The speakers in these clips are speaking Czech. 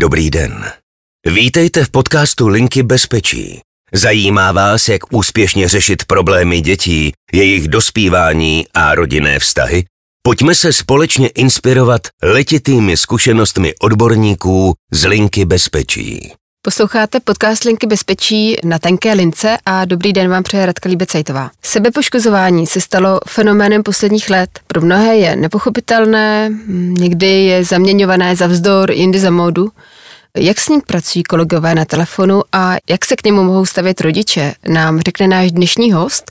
Dobrý den. Vítejte v podcastu Linky bezpečí. Zajímá vás, jak úspěšně řešit problémy dětí, jejich dospívání a rodinné vztahy? Pojďme se společně inspirovat letitými zkušenostmi odborníků z Linky bezpečí. Posloucháte podcast Linky bezpečí na tenké lince a dobrý den vám přeje Radka Líbecajtová. Sebepoškozování se stalo fenoménem posledních let. Pro mnohé je nepochopitelné, někdy je zaměňované za vzdor, jindy za módu. Jak s ním pracují kolegové na telefonu a jak se k němu mohou stavět rodiče, nám řekne náš dnešní host,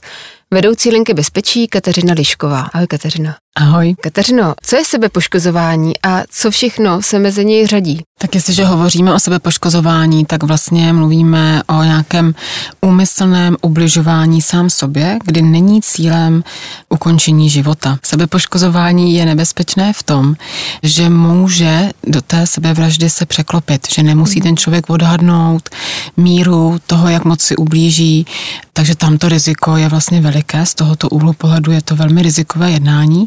vedoucí linky bezpečí Kateřina Lišková. Ahoj Kateřina. Ahoj. Kateřino, co je sebepoškozování a co všechno se mezi něj řadí? Tak jestliže hovoříme o sebepoškozování, tak vlastně mluvíme o nějakém úmyslném ubližování sám sobě, kdy není cílem ukončení života. Sebepoškozování je nebezpečné v tom, že může do té sebevraždy se překlopit, že nemusí ten člověk odhadnout míru toho, jak moc si ublíží, takže tam to riziko je vlastně veliké, z tohoto úhlu pohledu je to velmi rizikové jednání.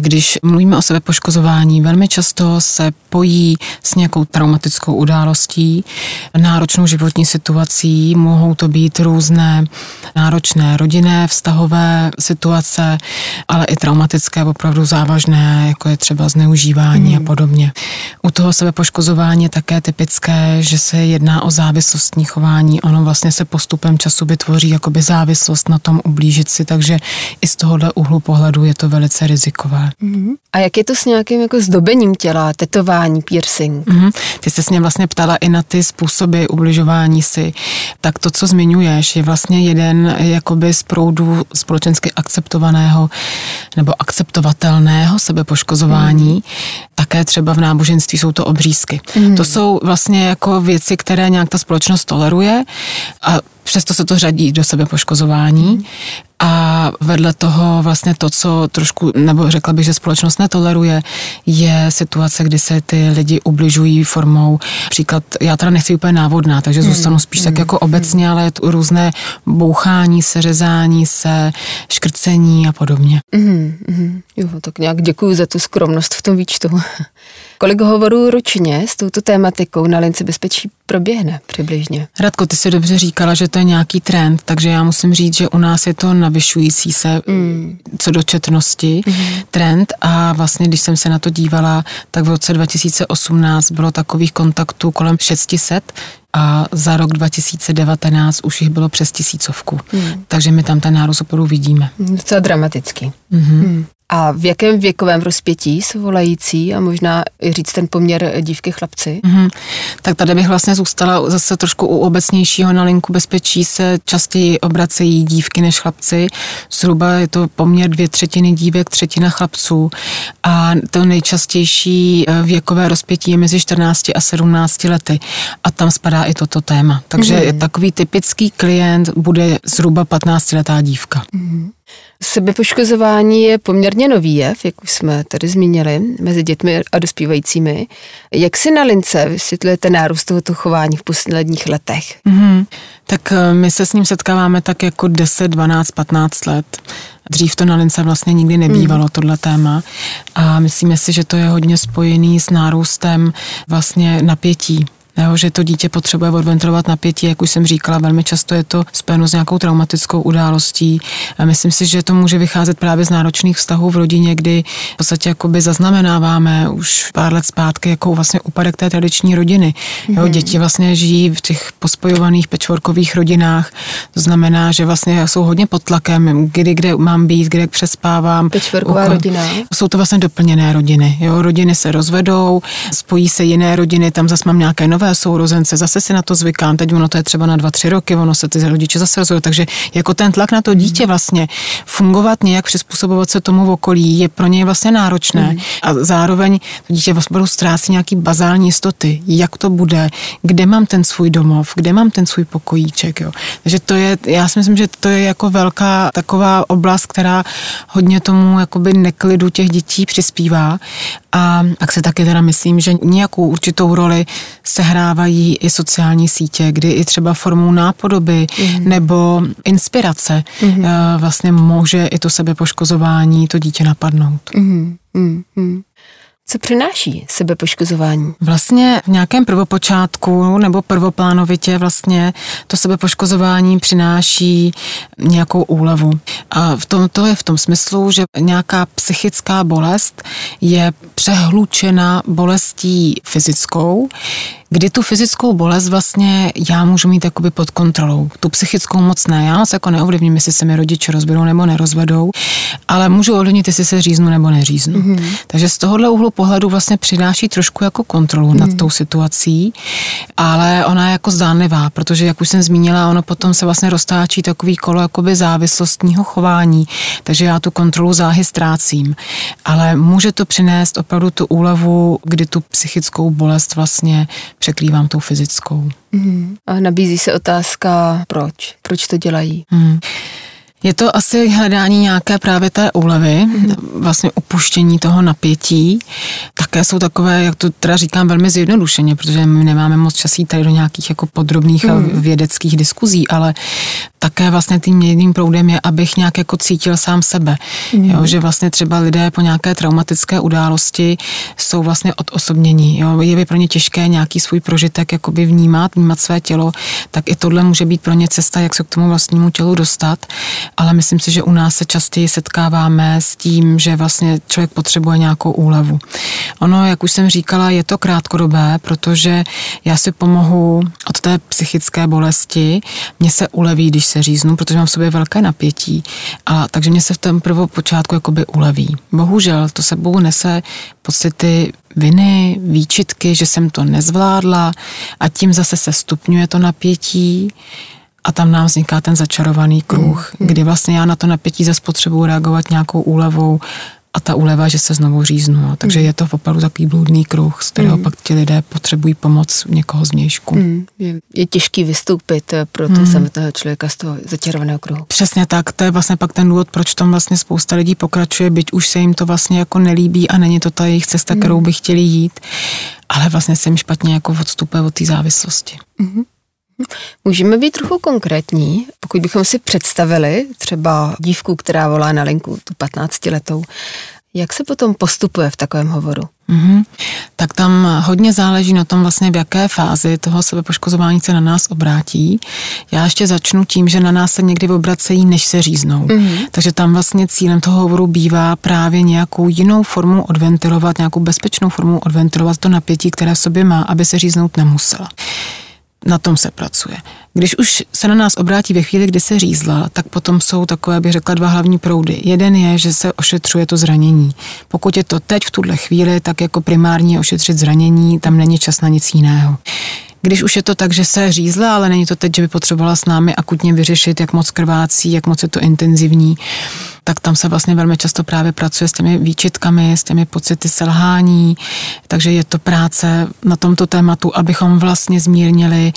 když mluvíme o sebepoškozování, velmi často se pojí s nějakou traumatickou událostí, náročnou životní situací, mohou to být různé náročné rodinné, vztahové situace, ale i traumatické, opravdu závažné, jako je třeba zneužívání hmm. a podobně. U toho sebepoškozování je také typické, že se jedná o závislostní chování. Ono vlastně se postupem času vytvoří jakoby závislost na tom ublížit si, takže i z tohohle úhlu pohledu je to velice rizikové. Mm-hmm. A jak je to s nějakým jako zdobením těla, tetování, piercing? Mm-hmm. Ty jsi se mě vlastně ptala i na ty způsoby ubližování si. Tak to, co zmiňuješ, je vlastně jeden jakoby z proudů společensky akceptovaného nebo akceptovatelného sebepoškozování. Mm. Také třeba v náboženství jsou to obřízky. Mm. To jsou vlastně jako věci, které nějak ta společnost toleruje a přesto se to řadí do sebe poškozování. A vedle toho vlastně to, co trošku, nebo řekla bych, že společnost netoleruje, je situace, kdy se ty lidi ubližují formou, příklad, já teda nechci úplně návodná, takže hmm, zůstanu spíš hmm, tak jako obecně, ale je to různé bouchání se, řezání se, škrcení a podobně. Hmm, hmm. Jo, tak nějak děkuji za tu skromnost v tom výčtu. Kolik hovorů ročně s touto tématikou na lince bezpečí proběhne přibližně? Radko, ty si dobře říkala, že to je nějaký trend, takže já musím říct, že u nás je to navyšující se mm. co do četnosti mm. trend a vlastně, když jsem se na to dívala, tak v roce 2018 bylo takových kontaktů kolem 600, a za rok 2019 už jich bylo přes tisícovku. Hmm. Takže my tam ten nárůst opravdu vidíme. Docela dramatický. Mm-hmm. Hmm. A v jakém věkovém rozpětí jsou volající a možná i říct ten poměr dívky chlapci? Mm-hmm. Tak tady bych vlastně zůstala zase trošku u obecnějšího na linku bezpečí se častěji obracejí dívky než chlapci. Zhruba je to poměr dvě třetiny dívek, třetina chlapců. A to nejčastější eh, věkové rozpětí je mezi 14 a 17 lety. A tam spadá i toto téma. Takže mm-hmm. takový typický klient bude zhruba 15 letá dívka. Mm-hmm. Sebepoškozování je poměrně nový jev, jak už jsme tady zmínili, mezi dětmi a dospívajícími. Jak si na lince vysvětlujete nárůst tohoto chování v posledních letech? Mm-hmm. Tak eh, my se s ním setkáváme tak jako 10, 12, 15 let. Dřív to na lince vlastně nikdy nebývalo, mm. tohle téma. A myslíme si, že to je hodně spojený s nárůstem vlastně napětí jo, že to dítě potřebuje odventilovat napětí, jak už jsem říkala, velmi často je to spojeno s nějakou traumatickou událostí. A myslím si, že to může vycházet právě z náročných vztahů v rodině, kdy v podstatě jakoby zaznamenáváme už pár let zpátky jako vlastně úpadek té tradiční rodiny. Jo, mm děti vlastně žijí v těch pospojovaných pečvorkových rodinách, to znamená, že vlastně jsou hodně pod tlakem, kdy kde mám být, kde přespávám. Pečvorková ukon... rodina. Jsou to vlastně doplněné rodiny. Jo, rodiny se rozvedou, spojí se jiné rodiny, tam zase mám nějaké nové sourozence, zase si na to zvykám, teď ono to je třeba na dva, tři roky, ono se ty rodiče zase rozhodují, takže jako ten tlak na to dítě vlastně fungovat nějak, přizpůsobovat se tomu v okolí je pro něj vlastně náročné. Mm. a zároveň to dítě vlastně ztrácí nějaký bazální jistoty, jak to bude, kde mám ten svůj domov, kde mám ten svůj pokojíček, jo. Takže to je, já si myslím, že to je jako velká taková oblast, která hodně tomu jakoby neklidu těch dětí přispívá. A tak se taky teda myslím, že nějakou určitou roli sehrávají i sociální sítě, kdy i třeba formou nápodoby mm. nebo inspirace mm. vlastně může i to sebepoškozování to dítě napadnout. Mm. Mm. Co přináší sebepoškozování? Vlastně v nějakém prvopočátku nebo prvoplánovitě vlastně to sebepoškozování přináší nějakou úlevu. A v tom, to je v tom smyslu, že nějaká psychická bolest je přehlučena bolestí fyzickou, kdy tu fyzickou bolest vlastně já můžu mít jakoby pod kontrolou. Tu psychickou moc ne. Já moc jako neovlivním, jestli se mi rodiče rozvedou nebo nerozvedou, ale můžu ovlivnit, jestli se říznu nebo neříznu. Mm-hmm. Takže z tohohle úhlu pohledu vlastně přináší trošku jako kontrolu mm-hmm. nad mhm. tou situací, ale ona je jako zdánlivá, protože jak už jsem zmínila, ono potom se vlastně roztáčí takový kolo jakoby závislostního chování, takže já tu kontrolu záhy ztrácím. Ale může to přinést opravdu tu úlevu, kdy tu psychickou bolest vlastně překrývám tou fyzickou. Mm. A nabízí se otázka, proč? Proč to dělají? Mm. Je to asi hledání nějaké právě té úlevy, mm. vlastně upuštění toho napětí. Také jsou takové, jak to teda říkám velmi zjednodušeně, protože my nemáme moc časí tady do nějakých jako podrobných mm. a mhm. vědeckých diskuzí, ale také vlastně tím jedním proudem je, abych nějak jako cítil sám sebe. Mm. Jo, že vlastně třeba lidé po nějaké traumatické události jsou vlastně odosobnění. Jo. Je pro ně těžké nějaký svůj prožitek jakoby vnímat, vnímat své tělo, tak i tohle může být pro ně cesta, jak se k tomu vlastnímu tělu dostat. Ale myslím si, že u nás se častěji setkáváme s tím, že vlastně člověk potřebuje nějakou úlevu. Ono, jak už jsem říkala, je to krátkodobé, protože já si pomohu od té psychické bolesti, mně se uleví, když se říznu, protože mám v sobě velké napětí. A takže mě se v tom prvopočátku jakoby uleví. Bohužel to sebou nese pocity viny, výčitky, že jsem to nezvládla a tím zase se stupňuje to napětí a tam nám vzniká ten začarovaný kruh, mm, kdy vlastně já na to napětí zase potřebuji reagovat nějakou úlevou a ta úleva, že se znovu říznu. Jo. Takže mm. je to opravdu takový bludný kruh, z kterého mm. pak ti lidé potřebují pomoc někoho z mějšku. Mm. Je, je těžký vystoupit eh, pro mm. samotného člověka z toho začarovaného kruhu. Přesně tak, to je vlastně pak ten důvod, proč tam vlastně spousta lidí pokračuje, byť už se jim to vlastně jako nelíbí a není to ta jejich cesta, mm. kterou by chtěli jít, ale vlastně se jim špatně jako odstupuje od té závislosti. Mm. Můžeme být trochu konkrétní, pokud bychom si představili třeba dívku, která volá na linku, tu 15 letou, jak se potom postupuje v takovém hovoru? Mm-hmm. Tak tam hodně záleží na tom vlastně, v jaké fázi toho sebepoškozování se na nás obrátí. Já ještě začnu tím, že na nás se někdy obracejí, než se říznou. Mm-hmm. Takže tam vlastně cílem toho hovoru bývá právě nějakou jinou formu odventilovat, nějakou bezpečnou formu odventilovat to napětí, které v sobě má, aby se říznout nemusela na tom se pracuje. Když už se na nás obrátí ve chvíli, kdy se řízla, tak potom jsou takové, bych řekla, dva hlavní proudy. Jeden je, že se ošetřuje to zranění. Pokud je to teď v tuhle chvíli, tak jako primární ošetřit zranění, tam není čas na nic jiného. Když už je to tak, že se řízla, ale není to teď, že by potřebovala s námi akutně vyřešit, jak moc krvácí, jak moc je to intenzivní, tak tam se vlastně velmi často právě pracuje s těmi výčitkami, s těmi pocity selhání, takže je to práce na tomto tématu, abychom vlastně zmírnili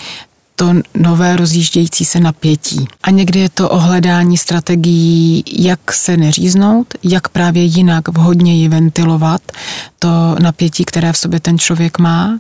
to nové rozjíždějící se napětí. A někdy je to ohledání strategií, jak se neříznout, jak právě jinak vhodněji ventilovat to napětí, které v sobě ten člověk má.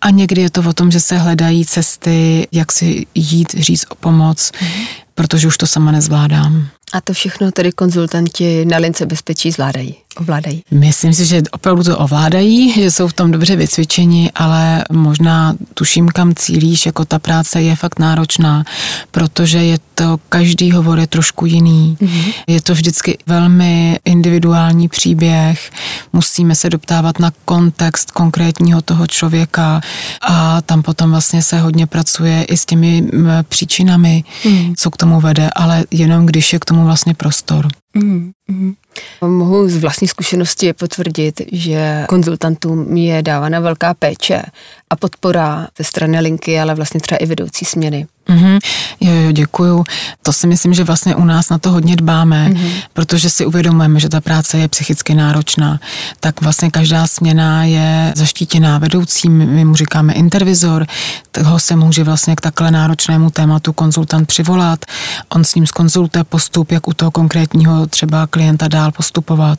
A někdy je to o tom, že se hledají cesty, jak si jít říct o pomoc, mm-hmm. protože už to sama nezvládám. A to všechno tedy konzultanti na lince bezpečí zvládají, ovládají? Myslím si, že opravdu to ovládají, že jsou v tom dobře vycvičeni, ale možná tuším, kam cílíš, jako ta práce je fakt náročná, protože je to, každý hovor je trošku jiný. Mm-hmm. Je to vždycky velmi individuální příběh, musíme se doptávat na kontext konkrétního toho člověka a tam potom vlastně se hodně pracuje i s těmi příčinami, mm. co k tomu vede, ale jenom když je k tomu vlastně prostor. Mm, mm. Mohu z vlastní zkušenosti potvrdit, že konzultantům je dávána velká péče a podpora ze strany linky, ale vlastně třeba i vedoucí směny. Mm-hmm. Jo, jo, děkuju. To si myslím, že vlastně u nás na to hodně dbáme, mm-hmm. protože si uvědomujeme, že ta práce je psychicky náročná. Tak vlastně každá směna je zaštítěná vedoucím, my mu říkáme intervizor, toho se může vlastně k takhle náročnému tématu konzultant přivolat. On s ním skonzultuje postup, jak u toho konkrétního třeba klienta dál postupovat.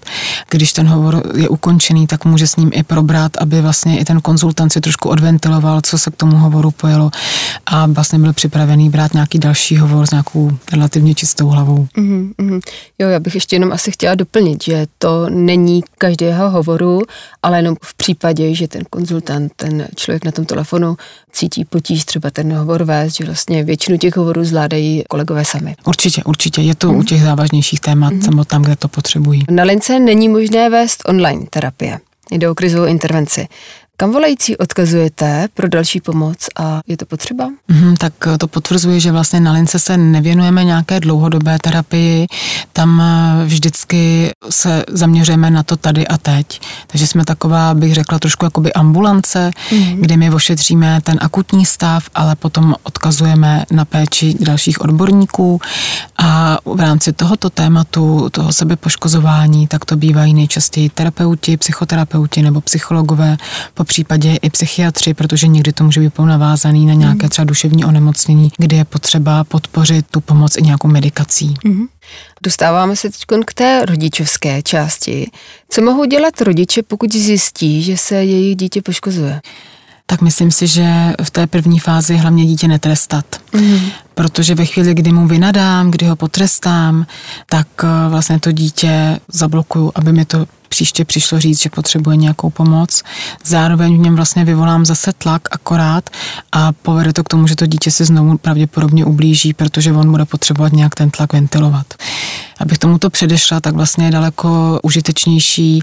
Když ten hovor je ukončený, tak může s ním i probrat, aby vlastně i ten konzultant si trošku odventiloval, co se k tomu hovoru pojelo a vlastně byl připraven připravený brát nějaký další hovor s nějakou relativně čistou hlavou. Mm, mm. Jo, já bych ještě jenom asi chtěla doplnit, že to není každého hovoru, ale jenom v případě, že ten konzultant, ten člověk na tom telefonu cítí potíž třeba ten hovor vést, že vlastně většinu těch hovorů zvládají kolegové sami. Určitě, určitě. Je to mm. u těch závažnějších témat, mm. samo tam, kde to potřebují. Na lince není možné vést online terapie. Jde o krizovou intervenci. Kam volající odkazujete pro další pomoc a je to potřeba? Mm, tak to potvrzuje, že vlastně na lince se nevěnujeme nějaké dlouhodobé terapii, tam eh, vždycky se zaměřujeme na to tady a teď. Takže jsme taková, bych řekla, trošku jakoby ambulance, mm. kde my ošetříme ten akutní stav, ale potom odkazujeme na péči dalších odborníků a v rámci tohoto tématu, toho sebepoškozování, tak to bývají nejčastěji terapeuti, psychoterapeuti nebo psychologové, případě i psychiatři, protože někdy to může být navázaný na nějaké mhm. třeba duševní onemocnění, kdy je potřeba podpořit tu pomoc i nějakou medikací. Mm-hmm. Dostáváme se teď k té rodičovské části. Co mohou dělat rodiče, pokud zjistí, že se jejich dítě poškozuje? tak myslím si, že v té první fázi hlavně dítě netrestat. Mm. Protože ve chvíli, kdy mu vynadám, kdy ho potrestám, tak eh, vlastně to dítě zablokuju, aby mi to příště přišlo říct, že potřebuje nějakou pomoc. Zároveň v něm vlastně vyvolám zase tlak akorát a povede to k tomu, že to dítě se znovu pravděpodobně ublíží, protože on bude potřebovat nějak ten tlak ventilovat. Abych tomuto předešla, tak vlastně je daleko užitečnější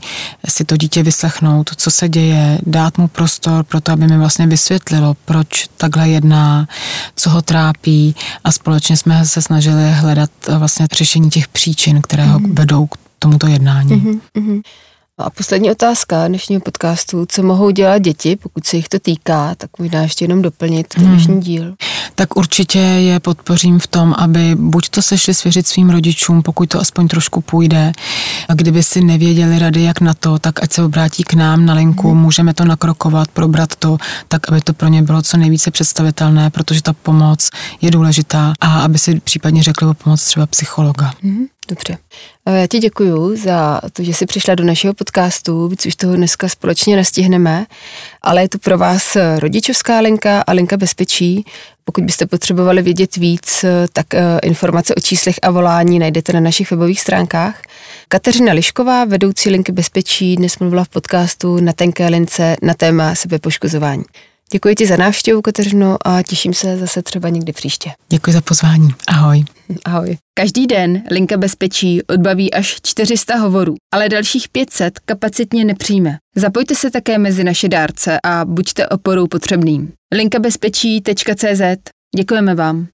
si to dítě vyslechnout, co se děje, dát mu prostor pro to, aby mi vlastně vysvětlilo, proč takhle jedná, co ho trápí a společně jsme se snažili hledat vlastně řešení těch příčin, které ho mm. vedou k tomuto jednání. Mm-hmm. A poslední otázka dnešního podcastu, co mohou dělat děti, pokud se jich to týká, tak možná ještě jenom doplnit ten dnešní hmm. díl. Tak určitě je podpořím v tom, aby buď to sešli svěřit svým rodičům, pokud to aspoň trošku půjde, a kdyby si nevěděli rady, jak na to, tak ať se obrátí k nám na linku, hmm. můžeme to nakrokovat, probrat to, tak aby to pro ně bylo co nejvíce představitelné, protože ta pomoc je důležitá a aby si případně řekli o pomoc třeba psychologa. Hmm. Dobře. Já ti děkuji za to, že jsi přišla do našeho podcastu, víc už toho dneska společně nestihneme, ale je to pro vás rodičovská linka a linka bezpečí. Pokud byste potřebovali vědět víc, tak eh, informace o číslech a volání najdete na našich webových stránkách. Kateřina Lišková, vedoucí linky bezpečí, dnes mluvila v podcastu na tenké lince na téma sebepoškozování. Děkuji ti za návštěvu, Kateřino, a těším se zase třeba někdy příště. Děkuji za pozvání. Ahoj. Ahoj. Každý den Linka bezpečí odbaví až 400 hovorů, ale dalších 500 kapacitně nepřijme. Zapojte se také mezi naše dárce a buďte oporou potřebným. linkabezpečí.cz Děkujeme vám.